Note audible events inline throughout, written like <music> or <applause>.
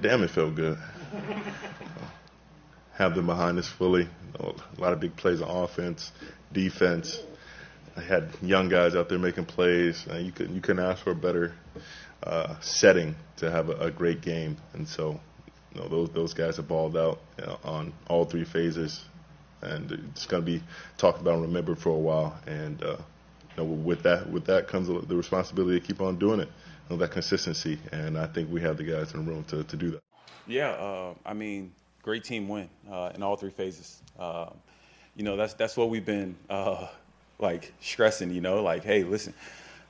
Damn, it felt good. Have them behind us fully. A lot of big plays on offense, defense. I had young guys out there making plays. You couldn't you couldn't ask for a better uh, setting to have a, a, great game. And so, you know, those those guys have balled out you know, on all three phases, and it's going to be talked about and remembered for a while. And uh, you know, with that with that comes the responsibility to keep on doing it, know, that consistency. And I think we have the guys in the room to to do that. Yeah, uh, I mean, great team win uh, in all three phases. Uh, you know, that's that's what we've been uh, like stressing. You know, like, hey, listen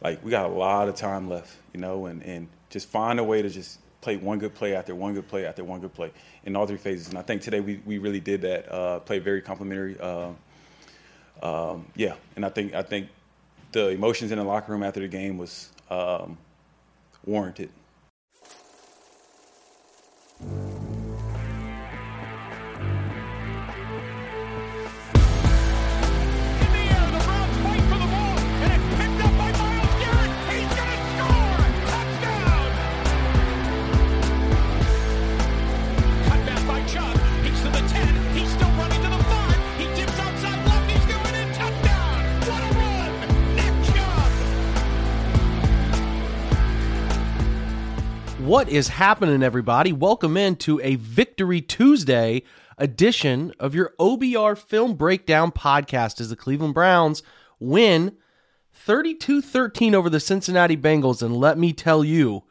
like we got a lot of time left, you know, and, and just find a way to just play one good play after one good play after one good play in all three phases. And I think today we, we really did that. Uh, played very complimentary. Uh, um, yeah, and I think I think the emotions in the locker room after the game was um, warranted. What is happening, everybody? Welcome in to a Victory Tuesday edition of your OBR Film Breakdown podcast as the Cleveland Browns win 32 13 over the Cincinnati Bengals. And let me tell you,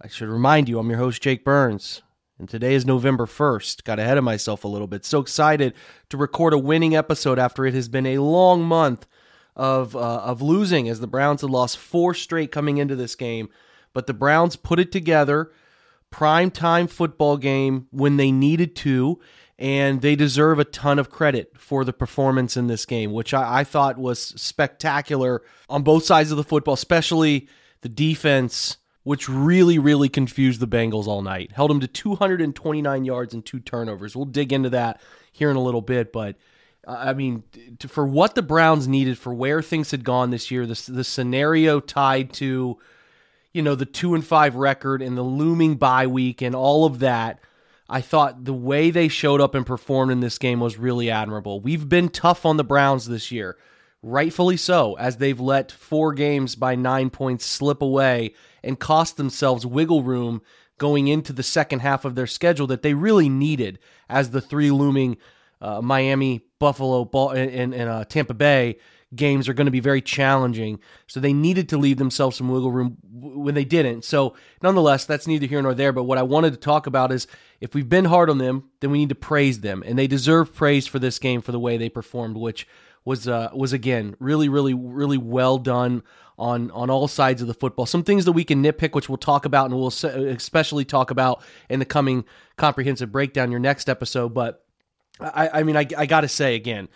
I should remind you, I'm your host, Jake Burns. And today is November 1st. Got ahead of myself a little bit. So excited to record a winning episode after it has been a long month of, uh, of losing as the Browns had lost four straight coming into this game but the Browns put it together. Prime time football game when they needed to, and they deserve a ton of credit for the performance in this game, which I, I thought was spectacular on both sides of the football, especially the defense which really, really confused the Bengals all night. Held them to 229 yards and two turnovers. We'll dig into that here in a little bit, but I mean, for what the Browns needed, for where things had gone this year, the, the scenario tied to you know, the two and five record and the looming bye week and all of that, I thought the way they showed up and performed in this game was really admirable. We've been tough on the Browns this year, rightfully so, as they've let four games by nine points slip away and cost themselves wiggle room going into the second half of their schedule that they really needed as the three looming uh, Miami, Buffalo, and, and uh, Tampa Bay games are going to be very challenging. So they needed to leave themselves some wiggle room when they didn't. So nonetheless, that's neither here nor there. But what I wanted to talk about is if we've been hard on them, then we need to praise them, and they deserve praise for this game for the way they performed, which was uh, was again really, really, really well done on on all sides of the football. Some things that we can nitpick, which we'll talk about, and we'll especially talk about in the coming comprehensive breakdown, your next episode. But I, I mean, I, I got to say again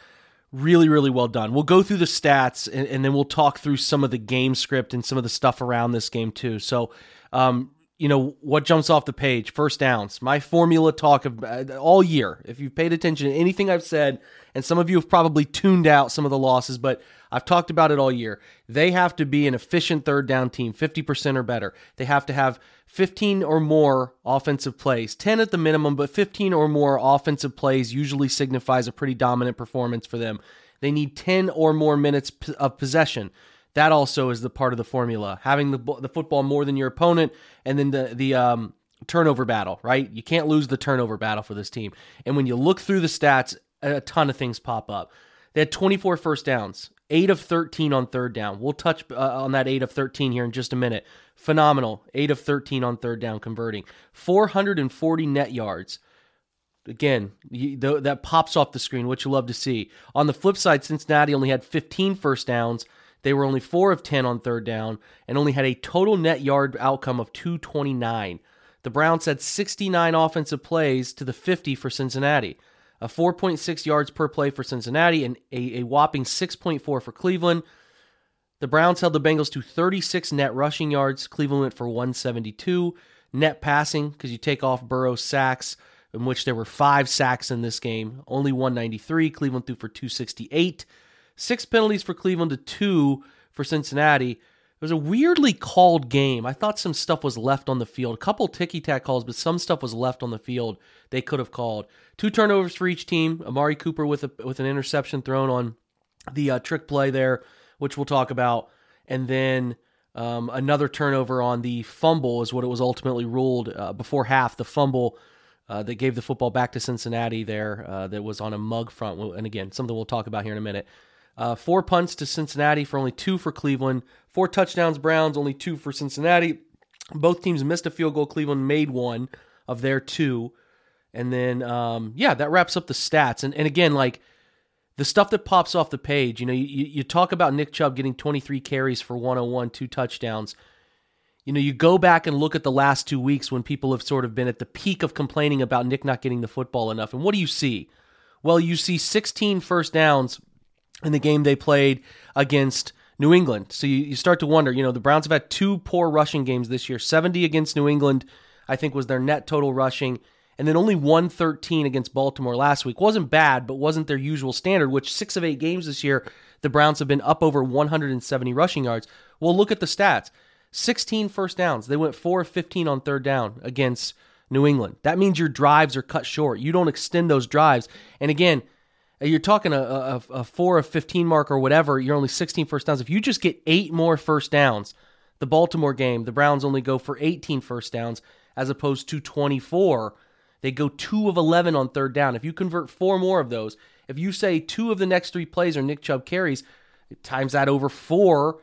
really really well done. We'll go through the stats and, and, then we'll talk through some of the game script and some of the stuff around this game too. So um, you know what jumps off the page? First downs. My formula talk of uh, all year if you've paid attention to anything i've said and some of you have probably tuned out some of the losses but i've talked about it all year they have to be an efficient third down team 50% or better they have to have 15 or more offensive plays 10 at the minimum but 15 or more offensive plays usually signifies a pretty dominant performance for them they need 10 or more minutes of possession that also is the part of the formula. Having the the football more than your opponent, and then the the um, turnover battle. Right, you can't lose the turnover battle for this team. And when you look through the stats, a ton of things pop up. They had 24 first downs, eight of 13 on third down. We'll touch uh, on that eight of 13 here in just a minute. Phenomenal, eight of 13 on third down converting, 440 net yards again, that pops off the screen, which you love to see. On the flip side, Cincinnati only had 15 first downs they were only 4 of 10 on third down and only had a total net yard outcome of 229. The Browns had 69 offensive plays to the 50 for Cincinnati, a 4.6 yards per play for Cincinnati, and a, a whopping 6.4 for Cleveland. The Browns held the Bengals to 36 net rushing yards. Cleveland went for 172. Net passing, because you take off Burrow's sacks, in which there were five sacks in this game, only 193. Cleveland threw for 268. Six penalties for Cleveland to two for Cincinnati. It was a weirdly called game. I thought some stuff was left on the field. A couple ticky tack calls, but some stuff was left on the field they could have called. Two turnovers for each team. Amari Cooper with a, with an interception thrown on the uh, trick play there, which we'll talk about, and then um, another turnover on the fumble is what it was ultimately ruled uh, before half. The fumble uh, that gave the football back to Cincinnati there uh, that was on a mug front, and again something we'll talk about here in a minute. Uh, four punts to Cincinnati for only two for Cleveland. Four touchdowns, Browns, only two for Cincinnati. Both teams missed a field goal. Cleveland made one of their two. And then, um, yeah, that wraps up the stats. And, and again, like the stuff that pops off the page, you know, you, you talk about Nick Chubb getting 23 carries for 101, two touchdowns. You know, you go back and look at the last two weeks when people have sort of been at the peak of complaining about Nick not getting the football enough. And what do you see? Well, you see 16 first downs in the game they played against New England. So you, you start to wonder, you know, the Browns have had two poor rushing games this year 70 against New England, I think was their net total rushing, and then only 113 against Baltimore last week. Wasn't bad, but wasn't their usual standard, which six of eight games this year, the Browns have been up over 170 rushing yards. Well, look at the stats 16 first downs. They went 4 of 15 on third down against New England. That means your drives are cut short. You don't extend those drives. And again, you're talking a, a, a four of 15 mark or whatever, you're only 16 first downs. If you just get eight more first downs, the Baltimore game, the Browns only go for 18 first downs as opposed to 24. They go two of 11 on third down. If you convert four more of those, if you say two of the next three plays are Nick Chubb carries, times that over four,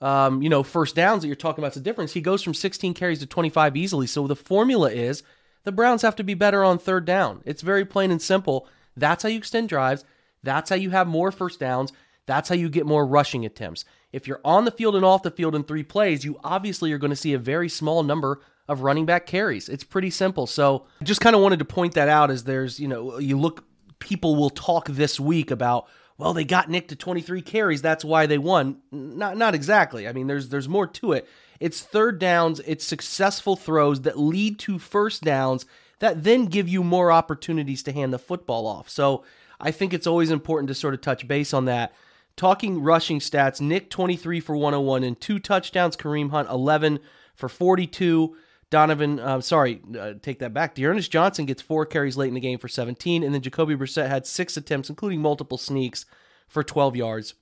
um, you know, first downs that you're talking about, a difference. He goes from 16 carries to 25 easily. So the formula is the Browns have to be better on third down. It's very plain and simple. That's how you extend drives. That's how you have more first downs. That's how you get more rushing attempts. If you're on the field and off the field in three plays, you obviously are going to see a very small number of running back carries. It's pretty simple. So I just kind of wanted to point that out as there's, you know, you look, people will talk this week about, well, they got Nick to 23 carries. That's why they won. Not, not exactly. I mean, there's, there's more to it. It's third downs, it's successful throws that lead to first downs that then give you more opportunities to hand the football off. So I think it's always important to sort of touch base on that. Talking rushing stats, Nick 23 for 101 and two touchdowns, Kareem Hunt 11 for 42. Donovan, uh, sorry, uh, take that back. D'Ernest Johnson gets four carries late in the game for 17, and then Jacoby Brissett had six attempts, including multiple sneaks, for 12 yards.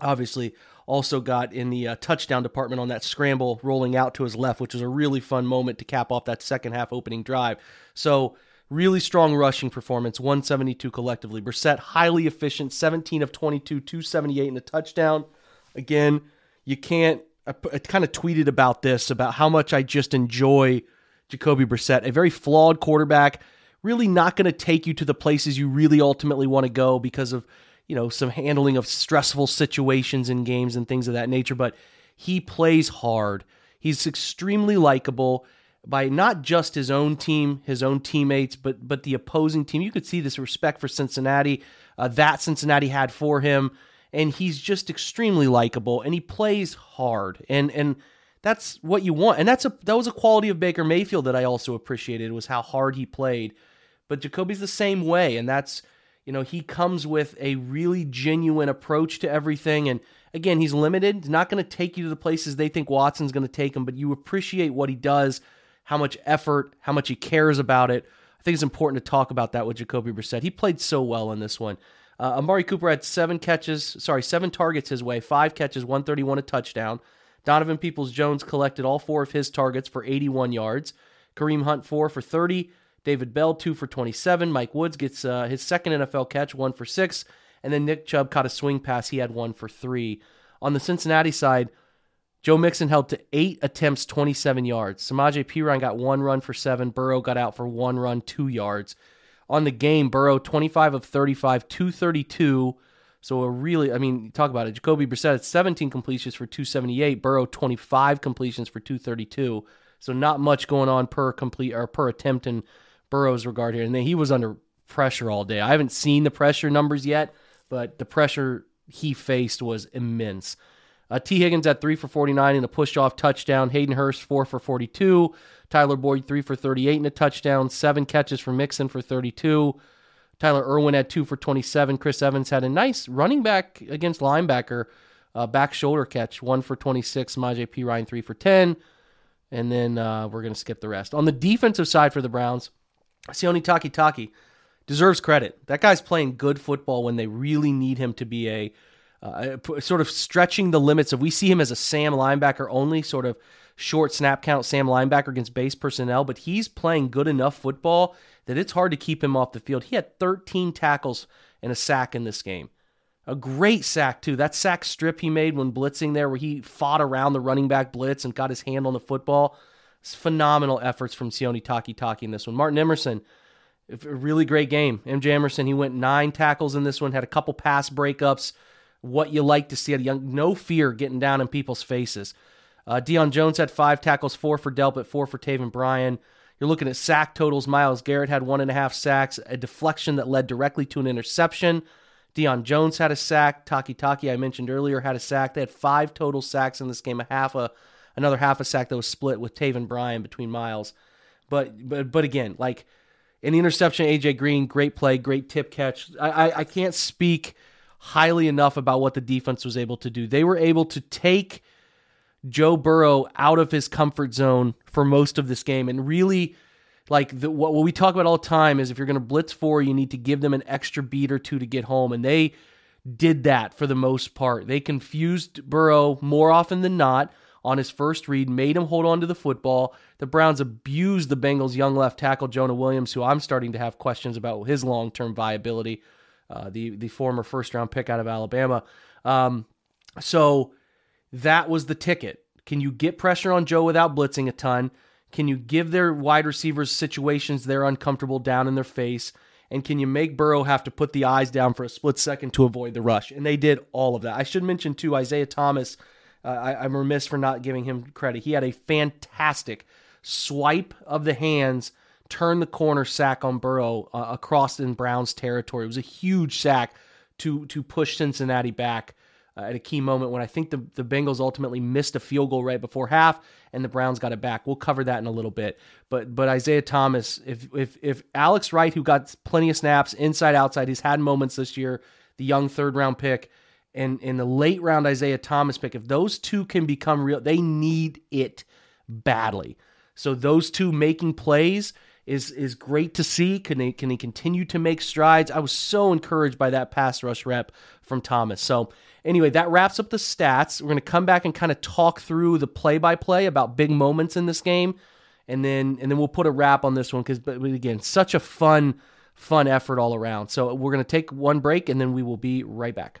Obviously, also got in the uh, touchdown department on that scramble rolling out to his left, which was a really fun moment to cap off that second half opening drive. So, really strong rushing performance, 172 collectively. Brissett, highly efficient, 17 of 22, 278 in the touchdown. Again, you can't. I, I kind of tweeted about this, about how much I just enjoy Jacoby Brissett, a very flawed quarterback, really not going to take you to the places you really ultimately want to go because of you know, some handling of stressful situations in games and things of that nature, but he plays hard. He's extremely likable by not just his own team, his own teammates, but but the opposing team. You could see this respect for Cincinnati uh, that Cincinnati had for him, and he's just extremely likable and he plays hard. And and that's what you want. And that's a that was a quality of Baker Mayfield that I also appreciated was how hard he played. But Jacoby's the same way, and that's you know, he comes with a really genuine approach to everything. And again, he's limited. He's not going to take you to the places they think Watson's going to take him, but you appreciate what he does, how much effort, how much he cares about it. I think it's important to talk about that with Jacoby Brissett. He played so well in this one. Uh, Amari Cooper had seven catches, sorry, seven targets his way, five catches, 131, a touchdown. Donovan Peoples Jones collected all four of his targets for 81 yards. Kareem Hunt, four for 30. David Bell, two for 27. Mike Woods gets uh, his second NFL catch, one for six. And then Nick Chubb caught a swing pass. He had one for three. On the Cincinnati side, Joe Mixon held to eight attempts, 27 yards. Samaje Perine got one run for seven. Burrow got out for one run, two yards. On the game, Burrow 25 of 35, 232. So a really, I mean, talk about it. Jacoby Brissett had 17 completions for 278. Burrow 25 completions for 232. So not much going on per complete or per attempt in Burrow's regard here. And he was under pressure all day. I haven't seen the pressure numbers yet, but the pressure he faced was immense. Uh, Tee Higgins at three for 49 in a push off touchdown. Hayden Hurst, four for 42. Tyler Boyd, three for 38 in a touchdown. Seven catches for Mixon for 32. Tyler Irwin had two for 27. Chris Evans had a nice running back against linebacker uh, back shoulder catch, one for 26. Samaje Perine, three for 10. And then uh, we're going to skip the rest. On the defensive side for the Browns, Sione Takitaki deserves credit. That guy's playing good football when they really need him to be a uh, sort of stretching the limits of we see him as a Sam linebacker only, sort of short snap count Sam linebacker against base personnel, but he's playing good enough football that it's hard to keep him off the field. He had 13 tackles and a sack in this game. A great sack, too. That sack strip he made when blitzing there, where he fought around the running back blitz and got his hand on the football. It's phenomenal efforts from Sione Takitaki in this one. Martin Emerson, really great game. MJ Emerson, he went nine tackles in this one, had a couple pass breakups. What you like to see at a young, no fear getting down in people's faces. Uh, Deion Jones had five tackles, four for Delpit, four for Taven Bryan. You're looking at sack totals. Myles Garrett had one and a half sacks, a deflection that led directly to an interception. Deion Jones had a sack. Takitaki, I mentioned earlier, had a sack. They had five total sacks in this game, a half a another half a sack that was split with Taven Bryan between Myles. But but but again, like in the interception, AJ Green, great play, great tip catch. I, I, I can't speak highly enough about what the defense was able to do. They were able to take Joe Burrow out of his comfort zone for most of this game and really like the, what, what we talk about all the time is if you're going to blitz four, you need to give them an extra beat or two to get home. And they did that for the most part. They confused Burrow more often than not on his first read, made him hold on to the football. The Browns abused the Bengals' young left tackle, Jonah Williams, who I'm starting to have questions about his long term viability, uh, the, the former first round pick out of Alabama. Um, so that was the ticket. Can you get pressure on Joe without blitzing a ton? Can you give their wide receivers situations they're uncomfortable down in their face? And can you make Burrow have to put the eyes down for a split second to avoid the rush? And they did all of that. I should mention, too, Isaiah Thomas. Uh, I, I'm remiss for not giving him credit. He had a fantastic swipe of the hands, turn the corner sack on Burrow uh, across in Browns territory. It was a huge sack to to push Cincinnati back uh, at a key moment when I think the, the Bengals ultimately missed a field goal right before half and the Browns got it back. We'll cover that in a little bit. But but Isaiah Thomas, if if if Alex Wright, who got plenty of snaps inside outside, he's had moments this year, the young third round pick, and in the late round Isaiah Thomas pick, if those two can become real, they need it badly. So those two making plays is is great to see. Can they can he continue to make strides? I was so encouraged by that pass rush rep from Thomas. So Anyway, that wraps up the stats. We're going to come back and kind of talk through the play by play about big moments in this game. And then and then we'll put a wrap on this one because but again, such a fun fun effort all around. So we're going to take one break and then we will be right back.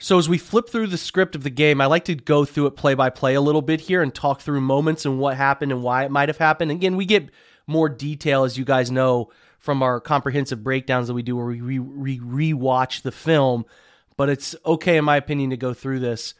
So as we flip through the script of the game, I like to go through it play by play a little bit here and talk through moments and what happened and why it might have happened. Again, we get more detail, as you guys know, from our comprehensive breakdowns that we do where we re- rewatch the film. But it's okay, in my opinion, to go through this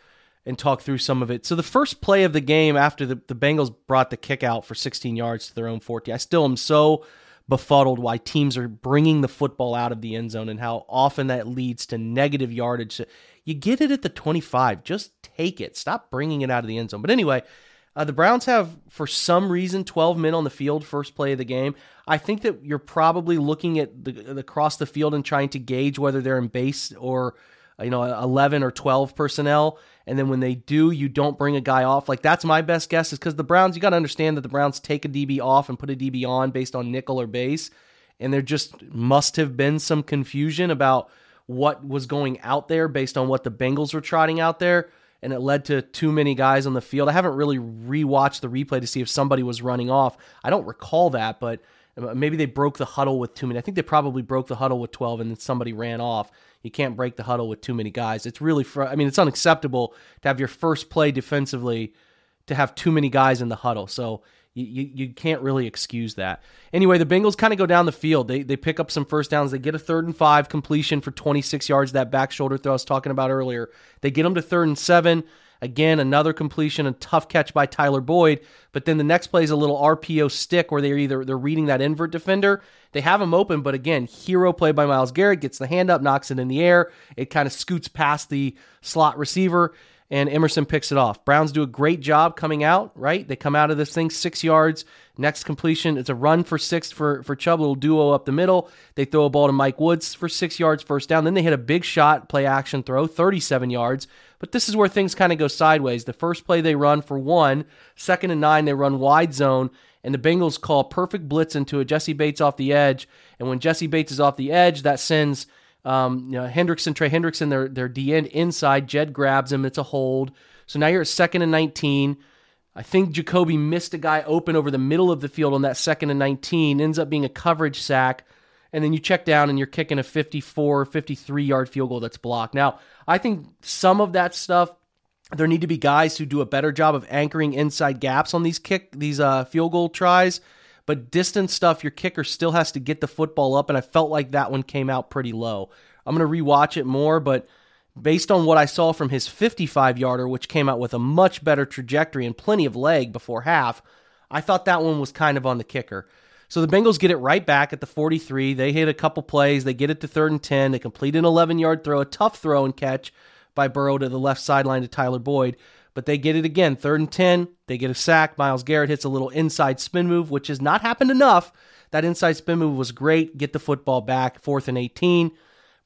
and talk through some of it. So the first play of the game after the, the Bengals brought the kick out for 16 yards to their own 40, I still am so befuddled why teams are bringing the football out of the end zone and how often that leads to negative yardage. You get it at the 25, just take it. Stop bringing it out of the end zone. But anyway, uh, the Browns have, for some reason, 12 men on the field first play of the game. I think that you're probably looking at the, the across the field and trying to gauge whether they're in base or you know 11 or 12 personnel and then when they do you don't bring a guy off like that's my best guess is because the browns you got to understand that the browns take a db off and put a db on based on nickel or base and there just must have been some confusion about what was going out there based on what the bengals were trotting out there and it led to too many guys on the field i haven't really rewatched the replay to see if somebody was running off i don't recall that but uh, maybe they broke the huddle with too many i think they probably broke the huddle with 12 and then somebody ran off you can't break the huddle with too many guys. It's really, fr- I mean, it's unacceptable to have your first play defensively to have too many guys in the huddle. So you, you, can't really excuse that. Anyway, the Bengals kind of go down the field. They, they pick up some first downs. They get a third and five completion for 26 yards, that back shoulder throw I was talking about earlier. They get them to third and seven. Again, another completion, a tough catch by Tyler Boyd. But then the next play is a little RPO stick where they're either they're reading that invert defender. They have him open, but again, hero play by Myles Garrett gets the hand up, knocks it in the air. It kind of scoots past the slot receiver, and Emerson picks it off. Browns do a great job coming out, right? They come out of this thing six yards. Next completion, it's a run for six for, for Chubb, little duo up the middle. They throw a ball to Mike Woods for six yards, first down. Then they hit a big shot, play action throw, 37 yards. But this is where things kind of go sideways. The first play they run for one, second and nine, they run wide zone, and the Bengals call perfect blitz into a Jessie Bates off the edge. And when Jessie Bates is off the edge, that sends um, you know, Hendrickson, Trey Hendrickson, their, their D end inside. Jed grabs him. It's a hold. So now you're at second and 19. I think Jacoby missed a guy open over the middle of the field on that second and 19. Ends up being a coverage sack and then you check down and you're kicking a 54, 53 yard field goal that's blocked. Now, I think some of that stuff there need to be guys who do a better job of anchoring inside gaps on these kick these uh, field goal tries. But distance stuff, your kicker still has to get the football up, and I felt like that one came out pretty low. I'm gonna rewatch it more, but based on what I saw from his 55 yarder, which came out with a much better trajectory and plenty of leg before half, I thought that one was kind of on the kicker. So the Bengals get it right back at the 43. They hit a couple plays. They get it to third and 10. They complete an 11 yard throw, a tough throw and catch by Burrow to the left sideline to Tyler Boyd. But they get it again, third and 10. They get a sack. Myles Garrett hits a little inside spin move, which has not happened enough. That inside spin move was great. Get the football back, fourth and 18.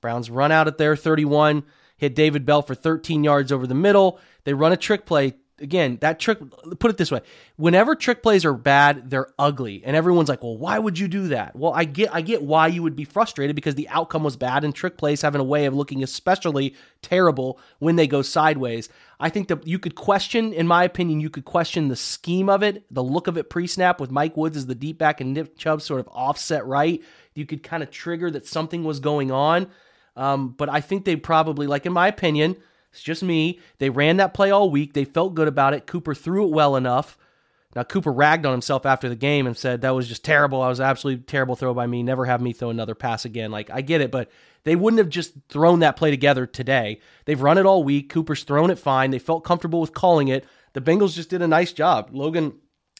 Browns run out at their 31, hit David Bell for 13 yards over the middle. They run a trick play again, that trick, put it this way. Whenever trick plays are bad, they're ugly. And everyone's like, well, why would you do that? Well, I get, I get why you would be frustrated because the outcome was bad and trick plays having a way of looking especially terrible when they go sideways. I think that you could question, in my opinion, you could question the scheme of it, the look of it pre snap with Mike Woods as the deep back and Nick Chubb sort of offset right. You could kind of trigger that something was going on. Um, but I think they probably, like in my opinion, it's just me. They ran that play all week. They felt good about it. Cooper threw it well enough. Now Cooper ragged on himself after the game and said that was just terrible. I was absolutely terrible throw by me. Never have me throw another pass again. Like I get it, but they wouldn't have just thrown that play together today. They've run it all week. Cooper's thrown it fine. They felt comfortable with calling it. The Bengals just did a nice job. Logan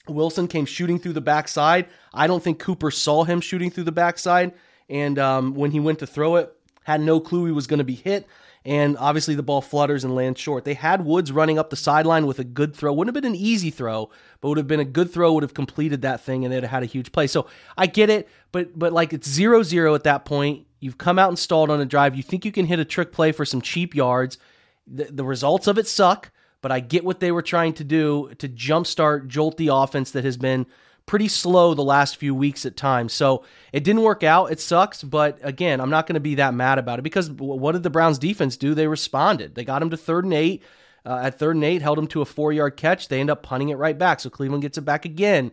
Wilson came shooting through the backside. I don't think Cooper saw him shooting through the backside, and um, when he went to throw it, had no clue he was going to be hit and obviously the ball flutters and lands short. They had Woods running up the sideline with a good throw. Wouldn't have been an easy throw, but would have been a good throw, would have completed that thing, and they'd have had a huge play. So I get it, but but like it's zero zero at that point. You've come out and stalled on a drive. You think you can hit a trick play for some cheap yards. The, the results of it suck, but I get what they were trying to do to jumpstart jolt the offense that has been pretty slow the last few weeks at times. So it didn't work out. It sucks, but again, I'm not going to be that mad about it because what did the Browns defense do? They responded. They got him to third and eight. Uh, at third and eight, held him to a four yard catch. They end up punting it right back. So Cleveland gets it back again.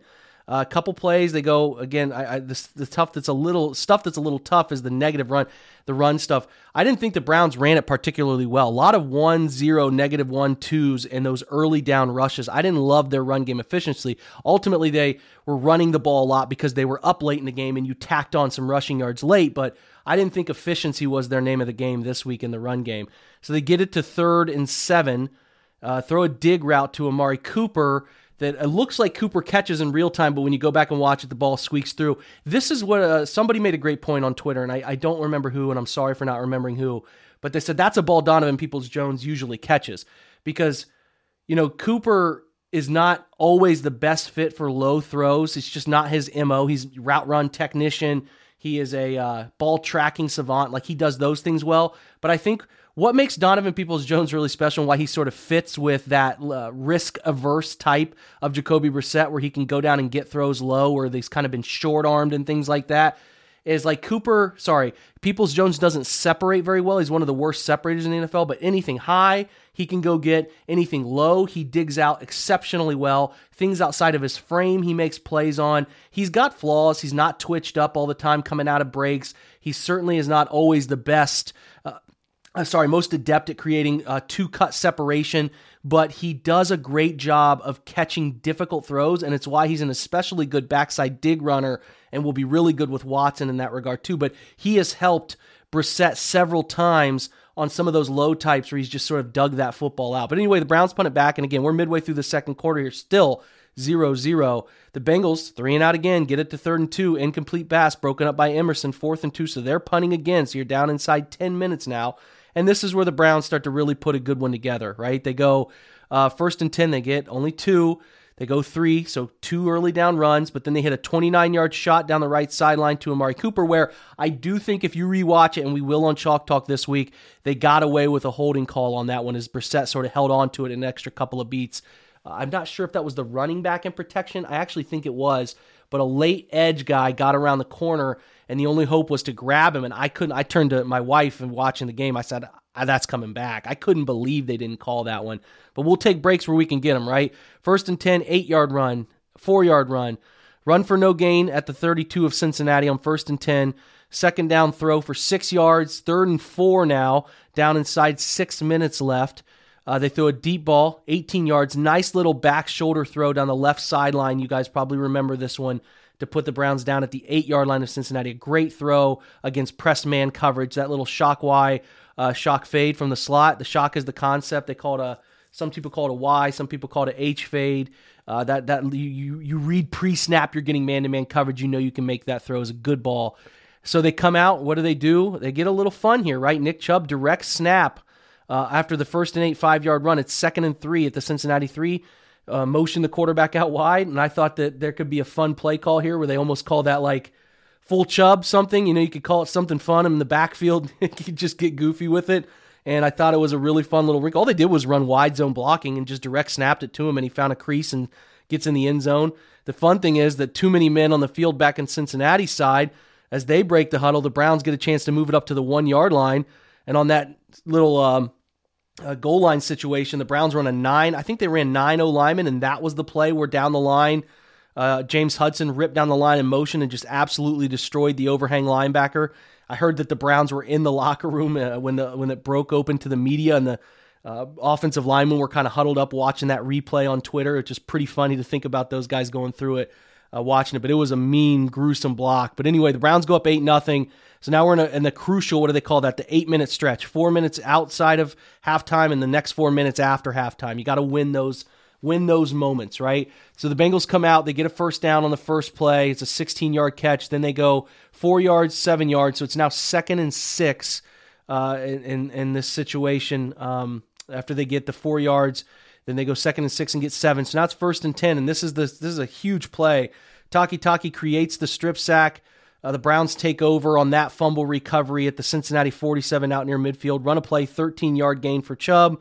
A uh, couple plays, they go again. I, I, the, the tough that's a little stuff that's a little tough is the negative run, the run stuff. I didn't think the Browns ran it particularly well. A lot of one zero, negative one twos, and those early down rushes. I didn't love their run game efficiency. Ultimately, they were running the ball a lot because they were up late in the game, and you tacked on some rushing yards late. But I didn't think efficiency was their name of the game this week in the run game. So they get it to third and seven. Uh, throw a dig route to Amari Cooper that it looks like Cooper catches in real time, but when you go back and watch it, the ball squeaks through. This is what uh, somebody made a great point on Twitter, and I, I, don't remember who, and I'm sorry for not remembering who, but they said that's a ball Donovan Peoples Jones usually catches because, you know, Cooper is not always the best fit for low throws. It's just not his MO. He's route run technician. He is a uh, ball tracking savant. Like he does those things well. But I think what makes Donovan Peoples Jones really special and why he sort of fits with that uh, risk averse type of Jacoby Brissett, where he can go down and get throws low, or he's kind of been short armed and things like that, is like Cooper, sorry, Peoples Jones doesn't separate very well. He's one of the worst separators in the NFL, but anything high, he can go get. Anything low, he digs out exceptionally well. Things outside of his frame, he makes plays on. He's got flaws. He's not twitched up all the time coming out of breaks. He certainly is not always the best uh, sorry, most adept at creating uh, two cut separation, but he does a great job of catching difficult throws, and it's why he's an especially good backside dig runner and will be really good with Watson in that regard too. But he has helped Brissett several times on some of those low types where he's just sort of dug that football out. But anyway, the Browns punt it back, and again, we're midway through the second quarter here, still 0 0. The Bengals, three and out again, get it to third and two. Incomplete pass broken up by Emerson, fourth and two. So they're punting again. So you're down inside 10 minutes now. And this is where the Browns start to really put a good one together, right? They go uh, first and 10, they get only two. They go three, so two early down runs, but then they hit a 29 yard shot down the right sideline to Amari Cooper, where I do think if you rewatch it, and we will on Chalk Talk this week, they got away with a holding call on that one as Brissett sort of held on to it an extra couple of beats. Uh, I'm not sure if that was the running back in protection. I actually think it was, but a late edge guy got around the corner and the only hope was to grab him. And I couldn't. I turned to my wife and watching the game. I said, "That's coming back." I couldn't believe they didn't call that one. But we'll take breaks where we can get them. Right, first and 10, eight yard run, four yard run, run for no gain at the 32 of Cincinnati on first and 10. Second down throw for six yards. Third and four now, down inside six minutes left. Uh, they throw a deep ball, 18 yards. Nice little back shoulder throw down the left sideline. You guys probably remember this one to put the Browns down at the eight yard line of Cincinnati. A great throw against press man coverage. That little shock Y, uh, shock fade from the slot. The shock is the concept. They call it a. Some people call it a Y. Some people call it a H fade. Uh, that that you you read pre snap. You're getting man to man coverage. You know you can make that throw. as a good ball. So they come out. What do they do? They get a little fun here, right? Nick Chubb direct snap. Uh, after the first and eight five yard run, it's second and three at the Cincinnati three uh, motion the quarterback out wide. And I thought that there could be a fun play call here where they almost call that like full chub something. You know, you could call it something fun in the backfield. <laughs> you could just get goofy with it. And I thought it was a really fun little wrinkle. All they did was run wide zone blocking and just direct snapped it to him, and he found a crease and gets in the end zone. The fun thing is that too many men on the field back in Cincinnati side, as they break the huddle, the Browns get a chance to move it up to the one yard line. And on that little um, uh, goal line situation. The Browns run a nine. I think they ran nine O linemen, and that was the play where down the line, uh, James Hudson ripped down the line in motion and just absolutely destroyed the overhang linebacker. I heard that the Browns were in the locker room uh, when the when it broke open to the media, and the uh, offensive linemen were kind of huddled up watching that replay on Twitter. It's just pretty funny to think about those guys going through it, uh, watching it. But it was a mean, gruesome block. But anyway, the Browns go up eight nothing. So now we're in, a, in the crucial, what do they call that? The eight minute stretch. Four minutes outside of halftime and the next four minutes after halftime. You got to win those win those moments, right? So the Bengals come out, they get a first down on the first play. It's a 16 yard catch. Then they go four yards, seven yards. So it's now second and six uh, in, in this situation. Um, after they get the four yards, then they go second and six and get seven. So now it's first and 10. And this is the, this is a huge play. Takitaki creates the strip sack. Uh, the Browns take over on that fumble recovery at the Cincinnati 47 out near midfield. Run a play, 13 yard gain for Chubb.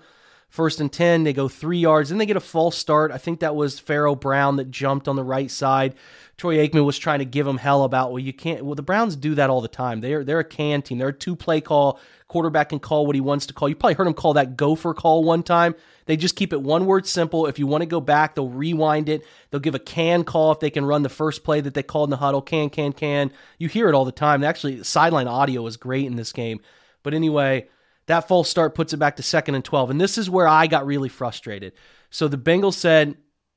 First and 10, they go three yards. Then they get a false start. I think that was Pharaoh Brown that jumped on the right side. Troy Aikman was trying to give him hell about, well, you can't. Well, the Browns do that all the time. They're, they're a can team. They're a two play call. Quarterback can call what he wants to call. You probably heard him call that gopher call one time. They just keep it one word simple. If you want to go back, they'll rewind it. They'll give a can call if they can run the first play that they called in the huddle. Can, can, can. You hear it all the time. Actually, sideline audio is great in this game. But anyway, that false start puts it back to second and 12. And this is where I got really frustrated. So the Bengals said,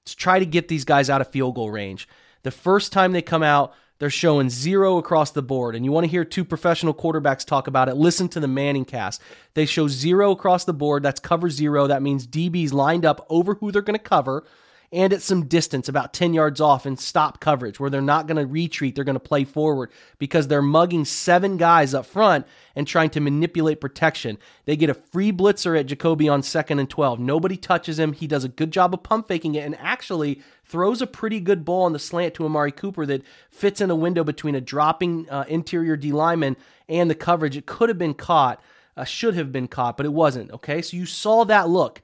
let's try to get these guys out of field goal range. The first time they come out, they're showing zero across the board. And you want to hear two professional quarterbacks talk about it, listen to the Manning cast. They show zero across the board. That's cover zero. That means DBs lined up over who they're going to cover and at some distance, about 10 yards off, and stop coverage where they're not going to retreat. They're going to play forward because they're mugging seven guys up front and trying to manipulate protection. They get a free blitzer at Jacoby on second and 12. Nobody touches him. He does a good job of pump faking it and actually throws a pretty good ball on the slant to Amari Cooper that fits in a window between a dropping uh, interior D lineman and the coverage. It could have been caught, uh, should have been caught, but it wasn't. Okay, so you saw that look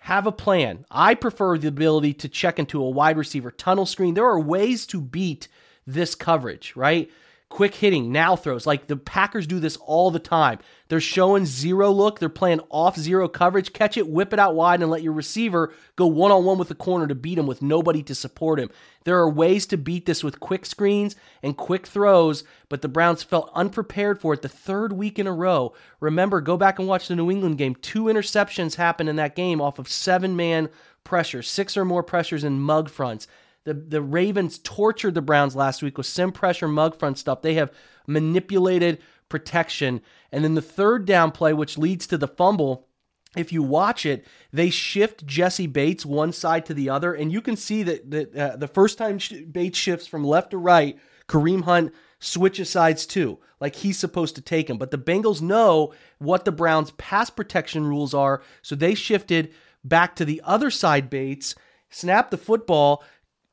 have a plan. I prefer the ability to check into a wide receiver tunnel screen. There are ways to beat this coverage, right? Quick hitting, now throws. Like the Packers do this all the time. They're showing zero look, they're playing off zero coverage, catch it, whip it out wide, and let your receiver go one on one with the corner to beat him with nobody to support him. There are ways to beat this with quick screens and quick throws, but the Browns felt unprepared for it the third week in a row. Remember, go back and watch the New England game. Two interceptions happened in that game off of seven man pressure, six or more pressures in mug fronts. The the Ravens tortured the Browns last week with sim pressure mug front stuff. They have manipulated protection. And then the third down play, which leads to the fumble, if you watch it, they shift Jessie Bates one side to the other, and you can see that, that uh, the first time Bates shifts from left to right, Kareem Hunt switches sides too, like he's supposed to take him. But the Bengals know what the Browns' pass protection rules are, so they shifted back to the other side. Bates snapped the football,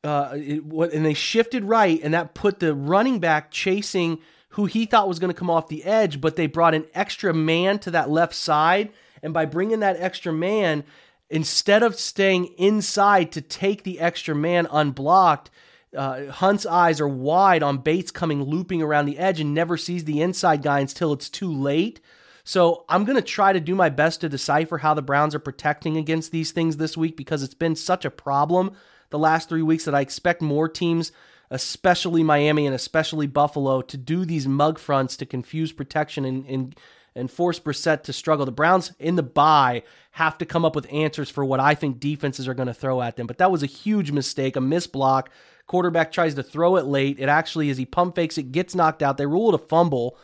uh, it, what, and they shifted right, and that put the running back chasing who he thought was going to come off the edge, but they brought an extra man to that left side, and by bringing that extra man, instead of staying inside to take the extra man unblocked, uh, Hunt's eyes are wide on Bates coming looping around the edge and never sees the inside guy until it's too late. So I'm going to try to do my best to decipher how the Browns are protecting against these things this week because it's been such a problem the last three weeks that I expect more teams, especially Miami and especially Buffalo, to do these mug fronts to confuse protection and, and, and force Brissett to struggle. The Browns in the bye have to come up with answers for what I think defenses are going to throw at them. But that was a huge mistake, a miss block. Quarterback tries to throw it late. It actually, as he pump fakes it, gets knocked out. They rule it a fumble.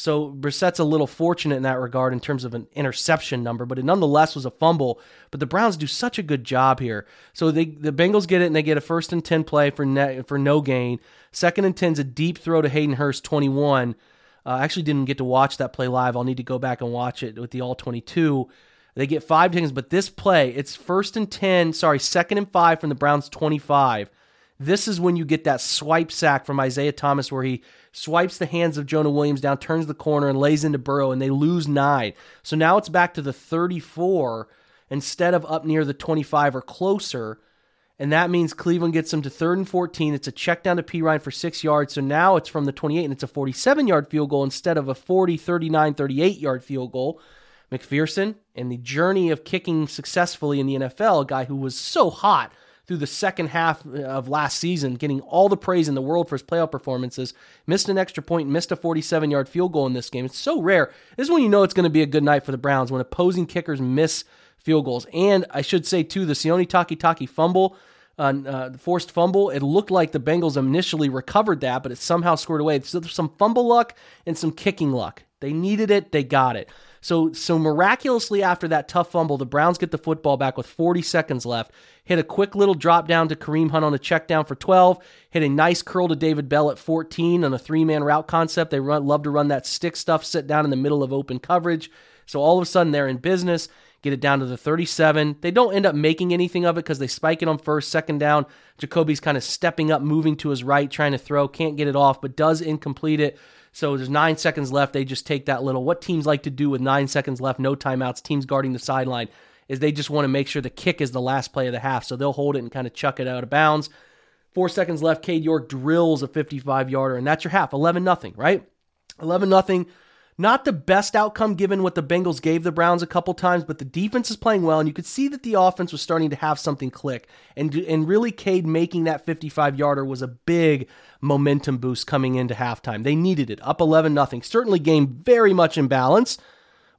So Brissett's a little fortunate in that regard in terms of an interception number, but it nonetheless was a fumble. But the Browns do such a good job here. So they the Bengals get it and they get a first and ten play for net, for no gain. Second and ten's a deep throw to Hayden Hurst, twenty one. Uh, I actually didn't get to watch that play live. I'll need to go back and watch it with the all twenty two. They get five tackles, but this play, it's first and 10, sorry, second and five from the Browns 25. This is when you get that swipe sack from Isaiah Thomas where he swipes the hands of Jonah Williams down, turns the corner, and lays into Burrow, and they lose nine. So now it's back to the 34 instead of up near the 25 or closer. And that means Cleveland gets them to third and 14. It's a check down to Perine for six yards. So now it's from the 28 and it's a 47 yard field goal instead of a 40, 39, 38 yard field goal. McPherson and the journey of kicking successfully in the NFL, a guy who was so hot through the second half of last season, getting all the praise in the world for his playoff performances. Missed an extra point, missed a 47 yard field goal in this game. It's so rare. This is when you know it's going to be a good night for the Browns when opposing kickers miss field goals. And I should say, too, the Sione Takitaki fumble. Uh, uh, forced fumble. It looked like the Bengals initially recovered that, but it somehow scored away. So there's some fumble luck and some kicking luck. They needed it, they got it. So, so miraculously after that tough fumble, the Browns get the football back with 40 seconds left. Hit a quick little drop down to Kareem Hunt on a check down for 12. Hit a nice curl to David Bell at 14 on a three man route concept. They run, love to run that stick stuff, sit down in the middle of open coverage. So all of a sudden they're in business. Get it down to the 37. They don't end up making anything of it because they spike it on first, second down. Jacoby's kind of stepping up, moving to his right, trying to throw. Can't get it off, but does incomplete it. So there's nine seconds left. They just take that little, what teams like to do with nine seconds left, no timeouts, teams guarding the sideline. is they just want to make sure the kick is the last play of the half. So they'll hold it and kind of chuck it out of bounds. Four seconds left. Cade York drills a 55 yarder, and that's your half. 11 nothing, right? 11 nothing. Not the best outcome given what the Bengals gave the Browns a couple times, but the defense is playing well, and you could see that the offense was starting to have something click. And and really, Cade making that 55 yarder was a big momentum boost coming into halftime. They needed it. Up 11 nothing. Certainly, game very much in balance,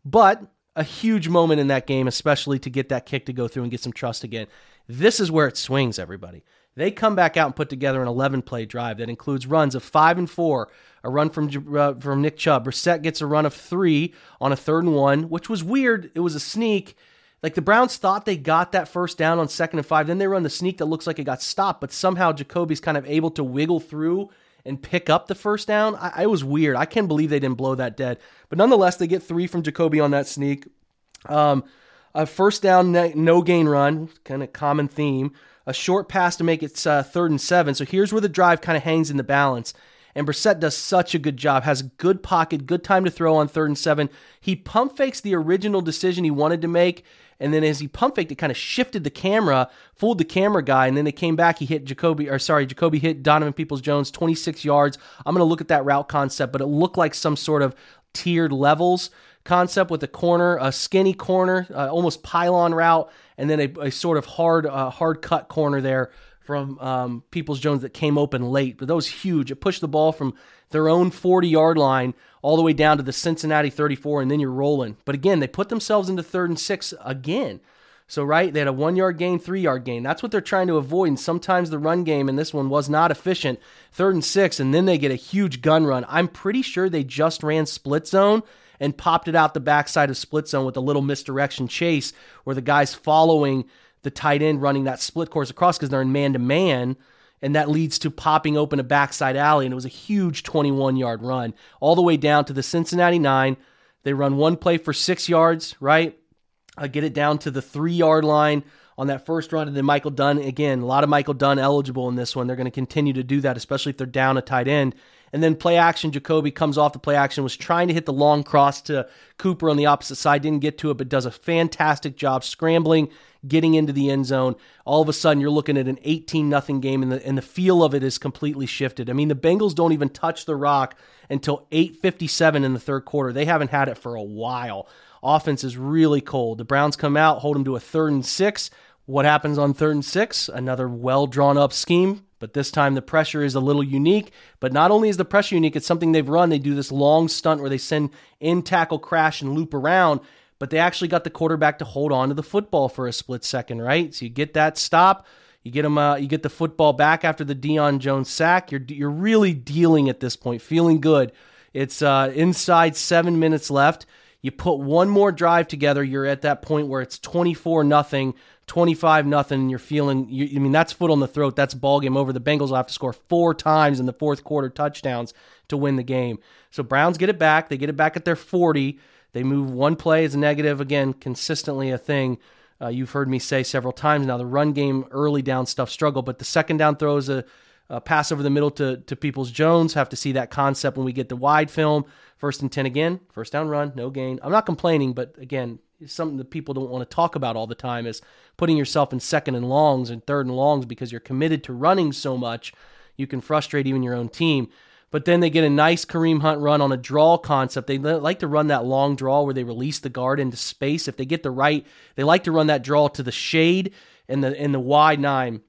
but a huge moment in that game, especially to get that kick to go through and get some trust again. This is where it swings, everybody. They come back out and put together an 11 play drive that includes runs of five and four, a run from uh, from Nick Chubb. Brissett gets a run of three on a third and one, which was weird. It was a sneak. Like the Browns thought they got that first down on second and five. Then they run the sneak that looks like it got stopped, but somehow Jacoby's kind of able to wiggle through and pick up the first down. I, was weird. I can't believe they didn't blow that dead. But nonetheless, they get three from Jacoby on that sneak. Um, a first down, no gain run, kind of common theme a short pass to make it uh, third and seven. So here's where the drive kind of hangs in the balance. And Brissett does such a good job, has good pocket, good time to throw on third and seven. He pump fakes the original decision he wanted to make. And then as he pump faked, it kind of shifted the camera, fooled the camera guy. And then they came back. He hit Jacoby, or sorry, Jacoby hit Donovan Peoples Jones 26 yards. I'm going to look at that route concept, but it looked like some sort of tiered levels concept with a corner, a skinny corner, uh, almost pylon route, and then a, a sort of hard uh, hard cut corner there from um, Peoples Jones that came open late. But that was huge. It pushed the ball from their own 40 yard line all the way down to the Cincinnati 34, and then you're rolling. But again, they put themselves into third and six again. So, right, they had a one yard gain, three yard gain. That's what they're trying to avoid. And sometimes the run game in this one was not efficient. Third and six, and then they get a huge gun run. I'm pretty sure they just ran split zone and popped it out the backside of split zone with a little misdirection chase where the guy's following the tight end running that split course across because they're in man to man. And that leads to popping open a backside alley. And it was a huge 21 yard run all the way down to the Cincinnati nine. They run one play for six yards, right? Uh, get it down to the three yard line on that first run. And then Michael Dunn, again, a lot of Michael Dunn eligible in this one. They're going to continue to do that, especially if they're down a tight end. And then play action, Jacoby comes off the play action, was trying to hit the long cross to Cooper on the opposite side, didn't get to it, but does a fantastic job scrambling, getting into the end zone. All of a sudden, you're looking at an 18 nothing game, and the, and the feel of it is completely shifted. I mean, the Bengals don't even touch the rock until 8:57 in the third quarter. They haven't had it for a while. Offense is really cold. The Browns come out, hold them to a third and six. What happens on third and six? Another well drawn up scheme. But this time the pressure is a little unique. But not only is the pressure unique, it's something they've run. They do this long stunt where they send in tackle crash and loop around, but they actually got the quarterback to hold on to the football for a split second, right? So you get that stop. You get them. Uh, you get the football back after the Deion Jones sack. You're you're really dealing at this point, feeling good. It's uh, inside seven minutes left. You put one more drive together. You're at that point where it's 24 nothing 25 nothing you're feeling you, I mean that's foot on the throat. That's ball game over. The Bengals will have to score four times in the fourth quarter touchdowns to win the game. So Browns get it back. They get it back at their 40 they move one play as a negative. Again consistently a thing uh, you've heard me say several times now. The run game early down stuff struggle but the second down throws a, a pass over the middle to, to Peoples Jones have to see that concept when we get the wide film first and 10 again first down run no gain I'm not complaining but again something that people don't want to talk about all the time is putting yourself in second and longs and third and longs because you're committed to running so much you can frustrate even your own team. But then they get a nice Kareem Hunt run on a draw concept. They like to run that long draw where they release the guard into space. If they get the right, they like to run that draw to the shade and the in the wide nine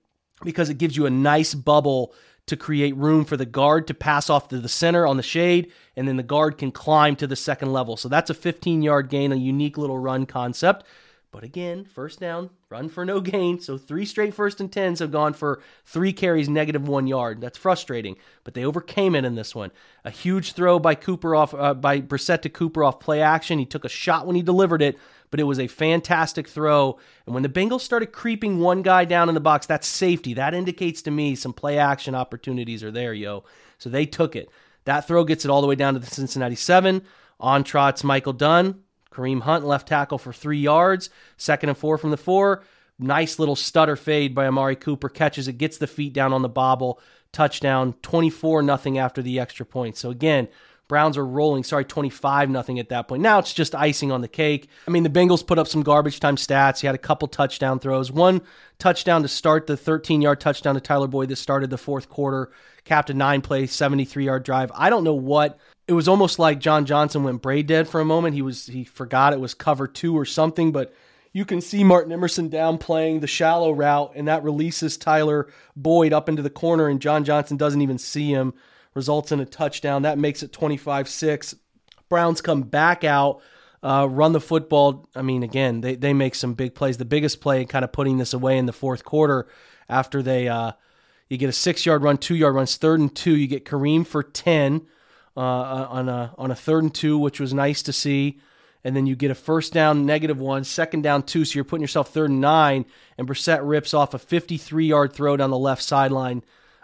because it gives you a nice bubble to create room for the guard to pass off to the center on the shade, and then the guard can climb to the second level. So that's a 15 yard gain, a unique little run concept. But again, first down, run for no gain. So three straight first and tens have gone for three carries, negative one yard. That's frustrating, but they overcame it in this one. A huge throw by Cooper off uh, by Brissett to Cooper off play action. He took a shot when he delivered it, but it was a fantastic throw. And when the Bengals started creeping one guy down in the box, that's safety. That indicates to me some play action opportunities are there, yo. So they took it. That throw gets it all the way down to the Cincinnati seven. On trots Michael Dunn. Kareem Hunt left tackle for three yards. Second and four from the four. Nice little stutter fade by Amari Cooper. Catches it, gets the feet down on the bobble. Touchdown, 24 nothing after the extra point. So again, Browns are rolling. Sorry, 25 nothing at that point. Now it's just icing on the cake. I mean, the Bengals put up some garbage time stats. He had a couple touchdown throws. One touchdown to start the 13 yard touchdown to Tyler Boyd that started the fourth quarter, capped a nine play, 73 yard drive. I don't know what. It was almost like John Johnson went braid dead for a moment. He was he forgot it was cover two or something, but you can see Martin Emerson down playing the shallow route, and that releases Tyler Boyd up into the corner, and John Johnson doesn't even see him results in a touchdown. That makes it 25 6. Browns come back out, uh, run the football. I mean, again, they, they make some big plays. The biggest play, kind of putting this away in the fourth quarter after they. Uh, you get a six yard run, two yard runs, third and two. You get Kareem for 10 uh, on, a, on a third and two, which was nice to see. And then you get a first down, negative one, second down, two. So you're putting yourself third and nine. And Brissett rips off a 53 yard throw down the left sideline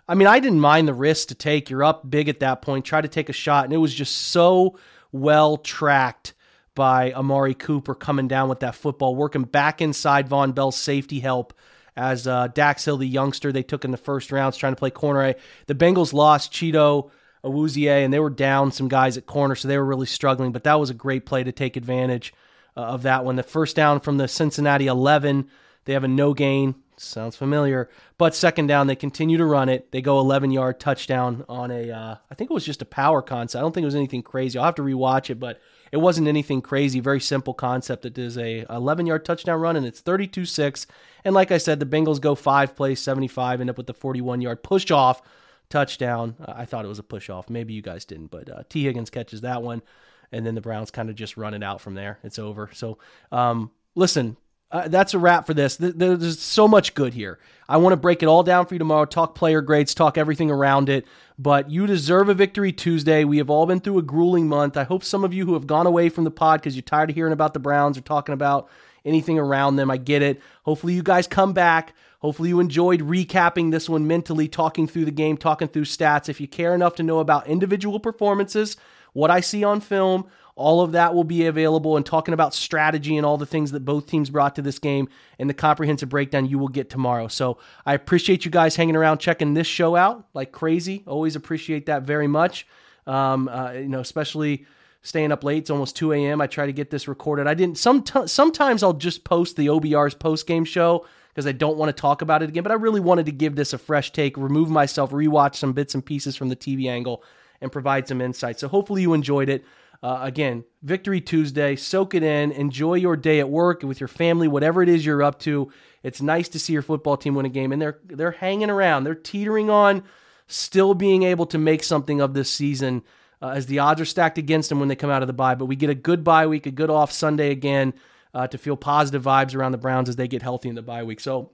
I mean, I didn't mind the risk to take. You're up big at that point. Try to take a shot, and it was just so well tracked by Amari Cooper coming down with that football, working back inside Vonn Bell's safety help as uh, Dax Hill, the youngster they took in the first rounds, trying to play corner. The Bengals lost Chido Awuzie, and they were down some guys at corner, so they were really struggling. But that was a great play to take advantage uh, of that one. The first down from the Cincinnati 11, they have a no gain Sounds familiar. But second down, they continue to run it. They go 11 yard touchdown on a, uh, I think it was just a power concept. I don't think it was anything crazy. I'll have to rewatch it, but it wasn't anything crazy. Very simple concept. It is a 11 yard touchdown run, and it's 32 6. And like I said, the Bengals go five plays, 75, end up with the 41 yard push off touchdown. I thought it was a push off. Maybe you guys didn't, but uh, Tee Higgins catches that one. And then the Browns kind of just run it out from there. It's over. So, um, listen, uh, that's a wrap for this. There's so much good here. I want to break it all down for you tomorrow, talk player grades, talk everything around it. But you deserve a victory Tuesday. We have all been through a grueling month. I hope some of you who have gone away from the pod because you're tired of hearing about the Browns or talking about anything around them, I get it. Hopefully, you guys come back. Hopefully, you enjoyed recapping this one mentally, talking through the game, talking through stats. If you care enough to know about individual performances, what I see on film, all of that will be available and talking about strategy and all the things that both teams brought to this game and the comprehensive breakdown you will get tomorrow. So I appreciate you guys hanging around, checking this show out like crazy. Always appreciate that very much. Um, uh, you know, especially staying up late. It's almost 2 a.m. I try to get this recorded. I didn't, some, sometimes I'll just post the OBR's post game show because I don't want to talk about it again, but I really wanted to give this a fresh take, remove myself, rewatch some bits and pieces from the TV angle and provide some insight. So hopefully you enjoyed it. Uh, again, Victory Tuesday. Soak it in. Enjoy your day at work with your family, whatever it is you're up to. It's nice to see your football team win a game, and they're they're hanging around. They're teetering on, still being able to make something of this season. Uh, as the odds are stacked against them when they come out of the bye, but we get a good bye week, a good off Sunday again uh, to feel positive vibes around the Browns as they get healthy in the bye week. So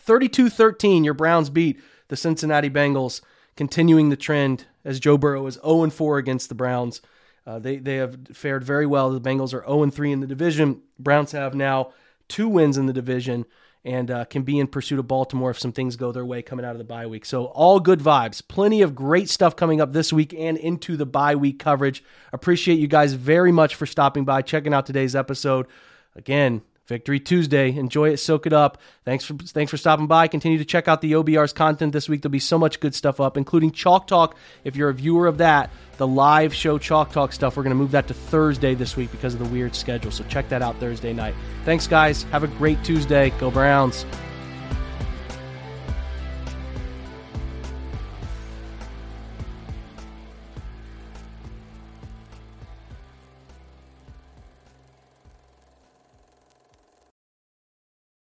32 13, your Browns beat the Cincinnati Bengals, continuing the trend as Joe Burrow is 0 4 against the Browns. Uh, they they have fared very well. The Bengals are 0 3 in the division. Browns have now two wins in the division and uh, can be in pursuit of Baltimore if some things go their way coming out of the bye week. So all good vibes. Plenty of great stuff coming up this week and into the bye week coverage. Appreciate you guys very much for stopping by, checking out today's episode. Again, Victory Tuesday. Enjoy it, soak it up. Thanks for thanks for stopping by. Continue to check out the OBR's content this week. There'll be so much good stuff up, including Chalk Talk. If you're a viewer of that, the live show Chalk Talk stuff, we're going to move that to Thursday this week because of the weird schedule. So check that out Thursday night. Thanks, guys. Have a great Tuesday. Go Browns.